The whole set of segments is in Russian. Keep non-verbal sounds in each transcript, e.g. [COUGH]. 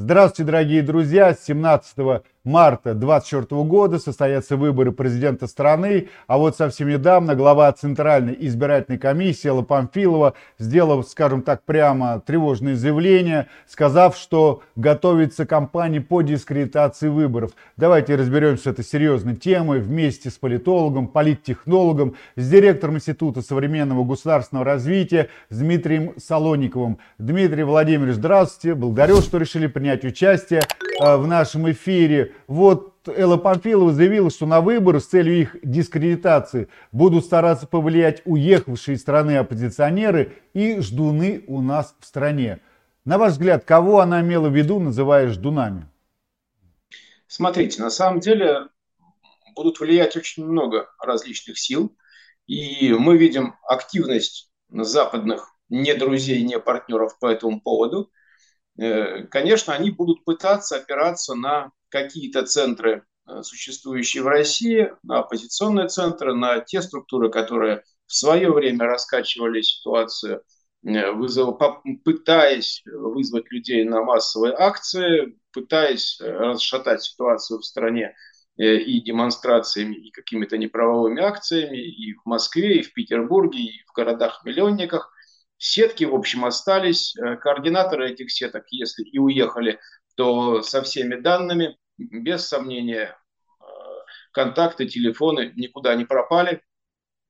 Здравствуйте, дорогие друзья! 17 марта 2024 года состоятся выборы президента страны, а вот совсем недавно глава Центральной избирательной комиссии Алла Памфилова сделала, скажем так, прямо тревожное заявление, сказав, что готовится кампания по дискредитации выборов. Давайте разберемся с этой серьезной темой вместе с политологом, политтехнологом, с директором Института современного государственного развития Дмитрием Солониковым. Дмитрий Владимирович, здравствуйте! Благодарю, что решили принять участие в нашем эфире. Вот Элла Памфилова заявила, что на выборы с целью их дискредитации будут стараться повлиять уехавшие из страны оппозиционеры и ждуны у нас в стране. На ваш взгляд, кого она имела в виду, называя ждунами? Смотрите, на самом деле будут влиять очень много различных сил. И мы видим активность западных не друзей, не партнеров по этому поводу. Э, конечно, они будут пытаться опираться на какие-то центры, э, существующие в России, на оппозиционные центры, на те структуры, которые в свое время раскачивали ситуацию, э, вызов, пытаясь вызвать людей на массовые акции, пытаясь расшатать ситуацию в стране и демонстрациями, и какими-то неправовыми акциями, и в Москве, и в Петербурге, и в городах-миллионниках. Сетки, в общем, остались. Э, координаторы этих сеток, если и уехали, то со всеми данными, без сомнения, э, контакты, телефоны никуда не пропали.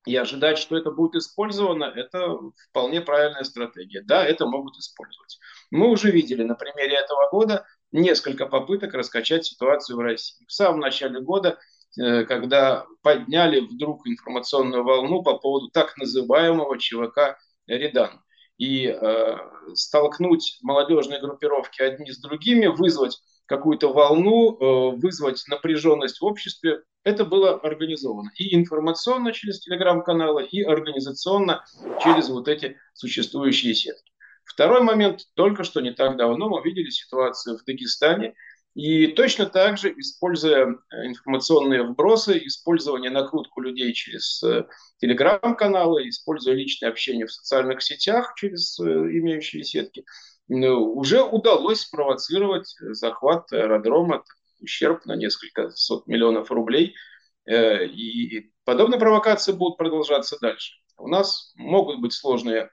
И ожидать, что это будет использовано, это вполне правильная стратегия. Да, это могут использовать. Мы уже видели на примере этого года несколько попыток раскачать ситуацию в России. В самом начале года, э, когда подняли вдруг информационную волну по поводу так называемого ЧВК Редан. И э, столкнуть молодежные группировки одни с другими, вызвать какую-то волну, э, вызвать напряженность в обществе, это было организовано. И информационно через телеграм-каналы, и организационно через вот эти существующие сетки. Второй момент. Только что не так давно мы видели ситуацию в Дагестане, и точно так же, используя э, информационные вбросы, использование накрутку людей через э, телеграм-каналы, используя личное общение в социальных сетях через э, имеющие сетки, уже удалось спровоцировать захват аэродрома, ущерб на несколько сот миллионов рублей. И подобные провокации будут продолжаться дальше. У нас могут быть сложные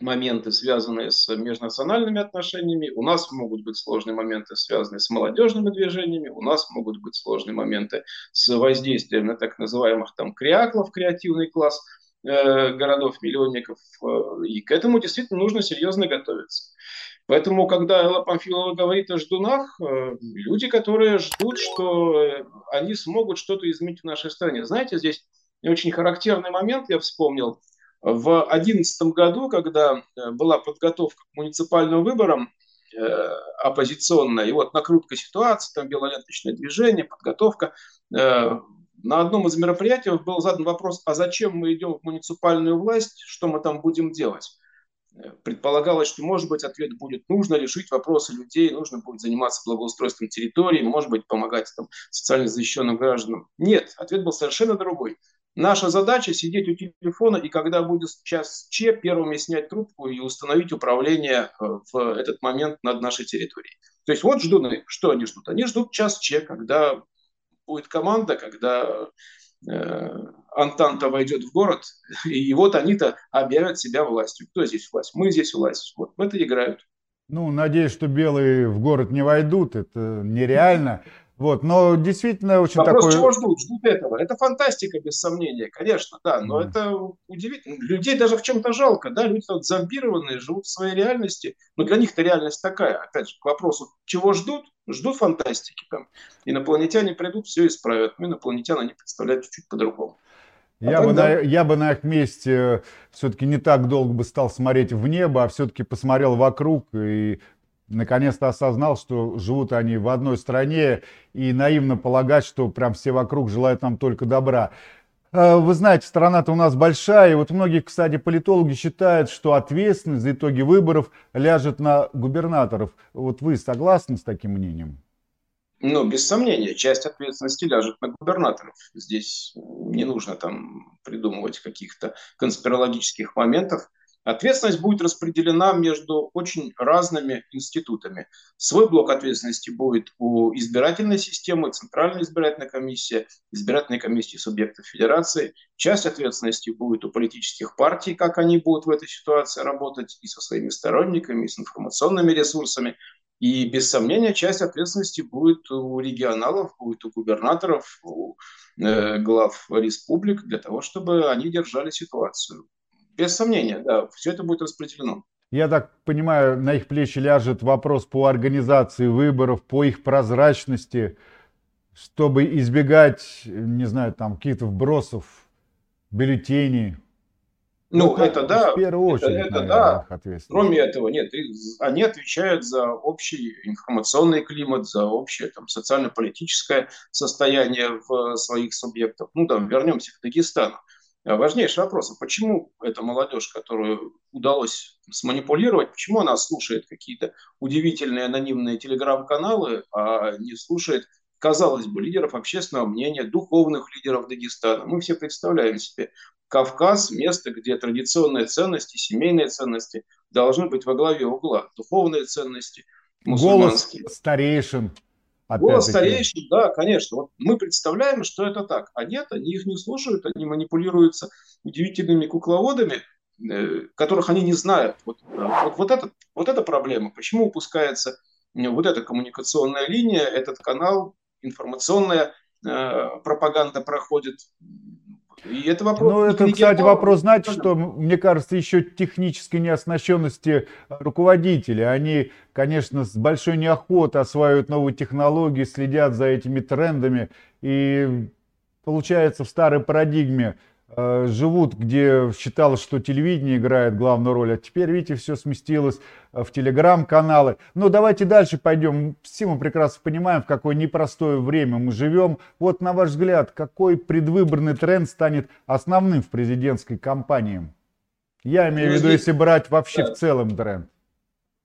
моменты, связанные с межнациональными отношениями, у нас могут быть сложные моменты, связанные с молодежными движениями, у нас могут быть сложные моменты с воздействием на так называемых там креаклов, креативный класс э, городов-миллионников, э, и к этому действительно нужно серьезно готовиться. Поэтому, когда Элла Памфилова говорит о ждунах, э, люди, которые ждут, что э, они смогут что-то изменить в нашей стране. Знаете, здесь очень характерный момент, я вспомнил, в 2011 году, когда э, была подготовка к муниципальным выборам э, оппозиционная, и вот накрутка ситуации, там белоленточное движение, подготовка, э, на одном из мероприятий был задан вопрос, а зачем мы идем в муниципальную власть, что мы там будем делать? Предполагалось, что, может быть, ответ будет, нужно решить вопросы людей, нужно будет заниматься благоустройством территории, может быть, помогать там, социально защищенным гражданам. Нет, ответ был совершенно другой. Наша задача сидеть у телефона и когда будет час Ч, первыми снять трубку и установить управление э, в этот момент над нашей территорией. То есть вот ждуны, что они ждут? Они ждут час Ч, когда будет команда, когда э, Антанта войдет в город, [LAUGHS] и вот они-то объявят себя властью. Кто здесь власть? Мы здесь власть. Вот в это играют. Ну, надеюсь, что белые в город не войдут, это нереально. Вот, но действительно очень Вопрос, такой... чего ждут? Ждут этого. Это фантастика, без сомнения, конечно, да, но mm. это удивительно. Людей даже в чем-то жалко, да, люди вот зомбированные, живут в своей реальности, но для них-то реальность такая. Опять же, к вопросу, чего ждут? Ждут фантастики там. Инопланетяне придут, все исправят. Но инопланетян они представляют чуть-чуть по-другому. А я, бы на, я бы на их месте все-таки не так долго бы стал смотреть в небо, а все-таки посмотрел вокруг и наконец-то осознал, что живут они в одной стране и наивно полагать, что прям все вокруг желают нам только добра. А, вы знаете, страна-то у нас большая, и вот многие, кстати, политологи считают, что ответственность за итоги выборов ляжет на губернаторов. Вот вы согласны с таким мнением? Ну, без сомнения, часть ответственности ляжет на губернаторов. Здесь не нужно там придумывать каких-то конспирологических моментов. Ответственность будет распределена между очень разными институтами. Свой блок ответственности будет у избирательной системы, Центральной избирательной комиссии, избирательной комиссии субъектов федерации. Часть ответственности будет у политических партий, как они будут в этой ситуации работать и со своими сторонниками, и с информационными ресурсами. И без сомнения часть ответственности будет у регионалов, будет у губернаторов, у э, глав республик для того, чтобы они держали ситуацию. Без сомнения, да, все это будет распределено. Я так понимаю, на их плечи ляжет вопрос по организации выборов, по их прозрачности, чтобы избегать, не знаю, там каких-то вбросов, бюллетеней. Ну, ну это да. В первую очередь, это, это да. Кроме этого, нет, они отвечают за общий информационный климат, за общее там, социально-политическое состояние в своих субъектах. Ну, там, вернемся к Дагестану. Э, важнейший вопрос, а почему эта молодежь, которую удалось сманипулировать, почему она слушает какие-то удивительные анонимные телеграм-каналы, а не слушает, казалось бы, лидеров общественного мнения, духовных лидеров Дагестана. Мы все представляем себе Кавказ, место, где традиционные ценности, семейные ценности должны быть во главе угла, духовные ценности, мусульманские. Голос старейшин, Голос старейшин, да, конечно. Вот мы представляем, что это так. А нет, они их не слушают, они манипулируются удивительными кукловодами, э, которых они не знают. Вот, вот, вот, это, вот эта проблема. Почему упускается э, вот эта коммуникационная линия, этот канал, информационная э, пропаганда проходит и это вопрос. Ну, это, кстати, вопрос, знаете, что, мне кажется, еще технической неоснащенности руководителей. Они, конечно, с большой неохотой осваивают новые технологии, следят за этими трендами. И получается в старой парадигме живут, где считалось, что телевидение играет главную роль, а теперь, видите, все сместилось э, в телеграм-каналы. Но давайте дальше пойдем. Все мы прекрасно понимаем, в какое непростое время мы живем. Вот, на ваш взгляд, какой предвыборный тренд станет основным в президентской кампании? Я имею в виду, если брать вообще в целом тренд.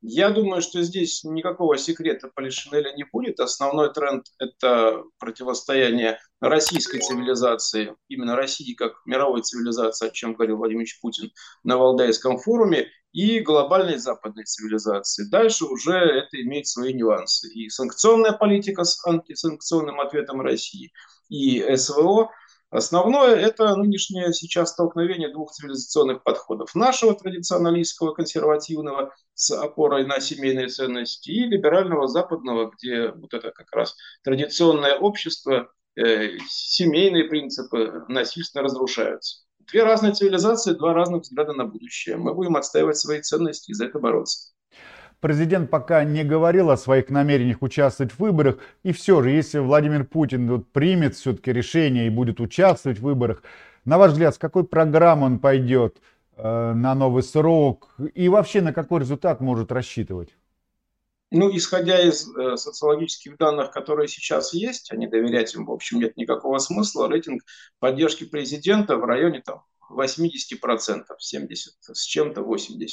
Я думаю, что здесь никакого секрета Полишинеля не будет. Основной тренд – это противостояние российской цивилизации, именно России как мировой цивилизации, о чем говорил Владимир Путин на Валдайском форуме, и глобальной западной цивилизации. Дальше уже это имеет свои нюансы. И санкционная политика с антисанкционным ответом России, и СВО – Основное – это нынешнее сейчас столкновение двух цивилизационных подходов. Нашего традиционалистского, консервативного, с опорой на семейные ценности, и либерального западного, где вот это как раз традиционное общество, э, семейные принципы насильственно разрушаются. Две разные цивилизации, два разных взгляда на будущее. Мы будем отстаивать свои ценности и за это бороться. Президент пока не говорил о своих намерениях участвовать в выборах. И все же, если Владимир Путин вот, примет все-таки решение и будет участвовать в выборах, на ваш взгляд, с какой программой он пойдет э, на новый срок? И вообще на какой результат может рассчитывать? Ну, исходя из э, социологических данных, которые сейчас есть, а не доверять им, в общем, нет никакого смысла, рейтинг поддержки президента в районе там, 80%, 70% с чем-то 80%.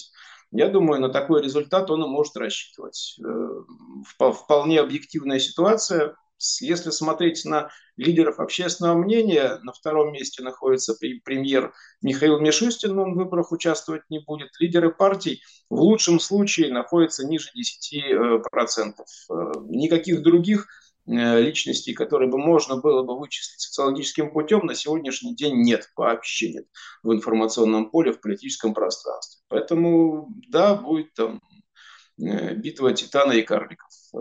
Я думаю, на такой результат он и может рассчитывать. Э, вполне объективная ситуация. Если смотреть на лидеров общественного мнения, на втором месте находится премьер Михаил Мишустин, но он в выборах участвовать не будет. Лидеры партий в лучшем случае находятся ниже 10%. Э, никаких других Э, личностей, которые бы можно было бы вычислить социологическим путем, на сегодняшний день нет, вообще нет в информационном поле, в политическом пространстве. Поэтому, да, будет там э, битва Титана и карликов. Э,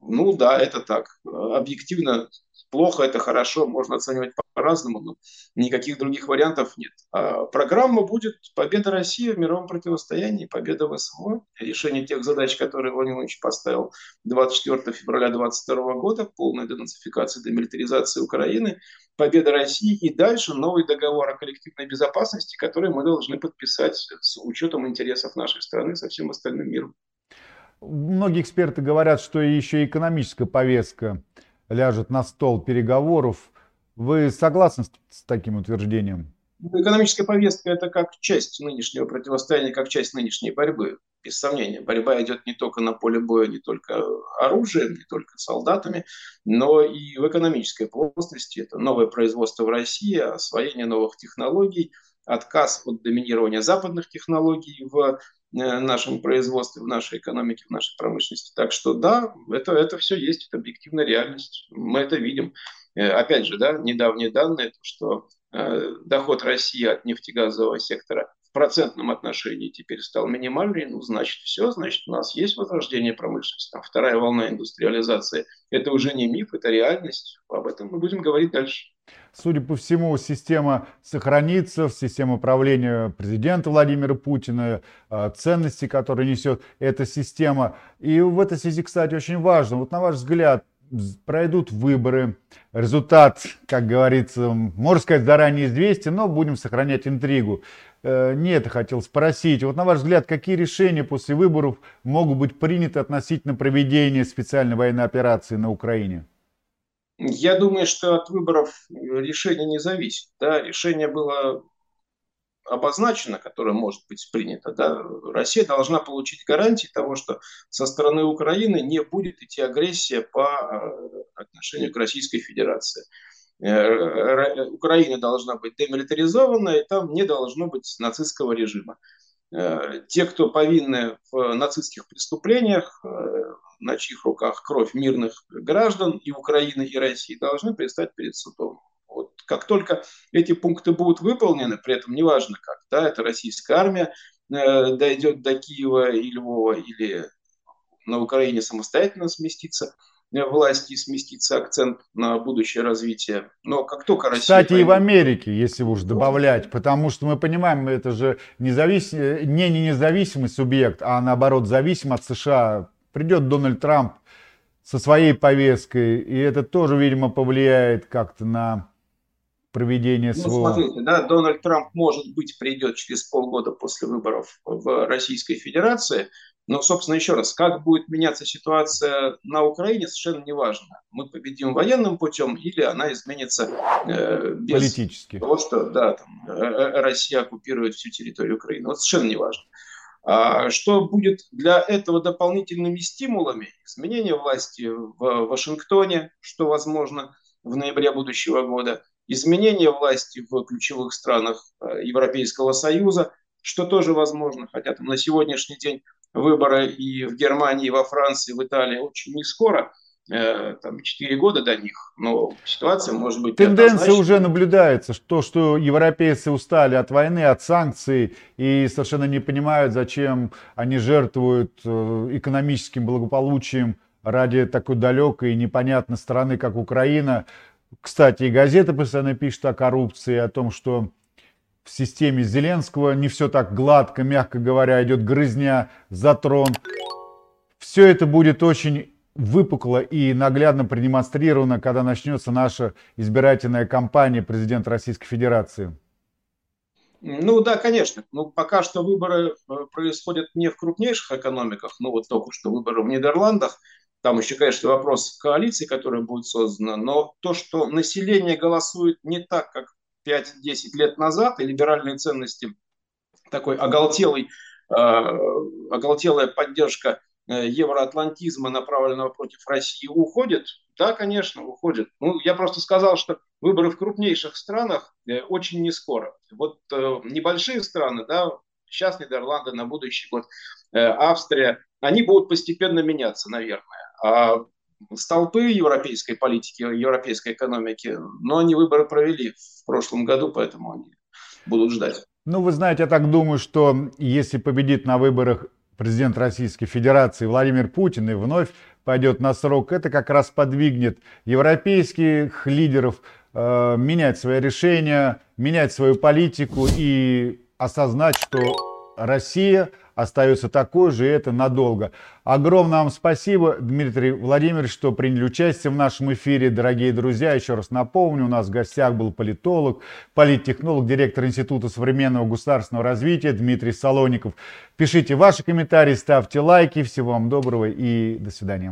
ну да, это так. Объективно плохо, это хорошо, можно оценивать по-разному, но никаких других вариантов нет. А программа будет победа России в мировом противостоянии, победа в СВО, решение тех задач, которые Владимир Владимирович поставил 24 февраля 2022 года, полная денацификация, демилитаризация Украины, победа России и дальше новый договор о коллективной безопасности, который мы должны подписать с учетом интересов нашей страны со всем остальным миром. Многие эксперты говорят, что еще экономическая повестка ляжет на стол переговоров. Вы согласны с таким утверждением? Ну, экономическая повестка – это как часть нынешнего противостояния, как часть нынешней борьбы. Без сомнения, борьба идет не только на поле боя, не только оружием, не только солдатами, но и в экономической плоскости. Это новое производство в России, освоение новых технологий, отказ от доминирования западных технологий в э, нашем производстве, в нашей экономике, в нашей промышленности. Так что да, это, это все есть, это объективная реальность. Мы это видим. Э, опять же, да, недавние данные, что э, доход России от нефтегазового сектора в процентном отношении теперь стал минимальный, ну, значит, все, значит, у нас есть возрождение промышленности, там вторая волна индустриализации. Это уже не миф, это реальность. Об этом мы будем говорить дальше. Судя по всему, система сохранится, система управления президента Владимира Путина, э, ценности, которые несет эта система. И в этой связи, кстати, очень важно, вот на ваш взгляд, пройдут выборы. Результат, как говорится, можно сказать, заранее известен, но будем сохранять интригу. Э, не это хотел спросить. Вот на ваш взгляд, какие решения после выборов могут быть приняты относительно проведения специальной военной операции на Украине? Я думаю, что от выборов решение не зависит. Да? Решение было обозначено, которое может быть принято, да, Россия должна получить гарантии того, что со стороны Украины не будет идти агрессия по э, отношению к Российской Федерации. Э, Украина должна быть демилитаризована, и там не должно быть нацистского режима. Э, те, кто повинны в нацистских преступлениях, на чьих руках кровь мирных граждан и Украины, и России, должны предстать перед судом. Как только эти пункты будут выполнены, при этом неважно как, да, это российская армия э, дойдет до Киева и Львова или на Украине самостоятельно сместится э, власти и сместится акцент на будущее развитие. Но как только Россия... Кстати, поймет... и в Америке, если уж добавлять, потому что мы понимаем, это же независ... не, не независимый субъект, а наоборот зависим от США. Придет Дональд Трамп со своей повесткой, и это тоже, видимо, повлияет как-то на проведения ну, своего... смотрите, да, Дональд Трамп, может быть, придет через полгода после выборов в Российской Федерации, но, собственно, еще раз, как будет меняться ситуация на Украине, совершенно не важно. Мы победим военным путем или она изменится э, без Политически. того, что да, там, э, э, Россия оккупирует всю территорию Украины. Вот совершенно не важно. А что будет для этого дополнительными стимулами? Изменение власти в Вашингтоне, что возможно в ноябре будущего года – изменение власти в ключевых странах э, Европейского Союза, что тоже возможно, хотя там на сегодняшний день выборы и в Германии, и во Франции, и в Италии очень не скоро, э, там 4 года до них, но ситуация может быть... Тенденция уже наблюдается, что, что европейцы устали от войны, от санкций и совершенно не понимают, зачем они жертвуют э, экономическим благополучием ради такой далекой и непонятной страны, как Украина, кстати, и газеты постоянно пишут о коррупции, о том, что в системе Зеленского не все так гладко, мягко говоря, идет грызня за трон. Все это будет очень выпукло и наглядно продемонстрировано, когда начнется наша избирательная кампания президента Российской Федерации. Ну да, конечно. Ну, пока что выборы э, происходят не в крупнейших экономиках, ну вот только что выборы в Нидерландах, там еще, конечно, вопрос коалиции, которая будет создана, но то, что население голосует не так, как 5-10 лет назад, и либеральные ценности, такой оголтелый, э, оголтелая поддержка э, евроатлантизма, направленного против России, уходит, да, конечно, уходит. Ну, я просто сказал, что выборы в крупнейших странах э, очень не скоро. Вот э, небольшие страны, да, сейчас Нидерланды на будущий год, э, Австрия, они будут постепенно меняться, наверное. А столпы европейской политики, европейской экономики, но они выборы провели в прошлом году, поэтому они будут ждать. Ну, вы знаете, я так думаю, что если победит на выборах президент Российской Федерации Владимир Путин и вновь пойдет на срок, это как раз подвигнет европейских лидеров э, менять свои решения, менять свою политику и осознать, что Россия остается такой же, и это надолго. Огромное вам спасибо, Дмитрий Владимирович, что приняли участие в нашем эфире. Дорогие друзья, еще раз напомню, у нас в гостях был политолог, политтехнолог, директор Института современного государственного развития Дмитрий Солоников. Пишите ваши комментарии, ставьте лайки. Всего вам доброго и до свидания.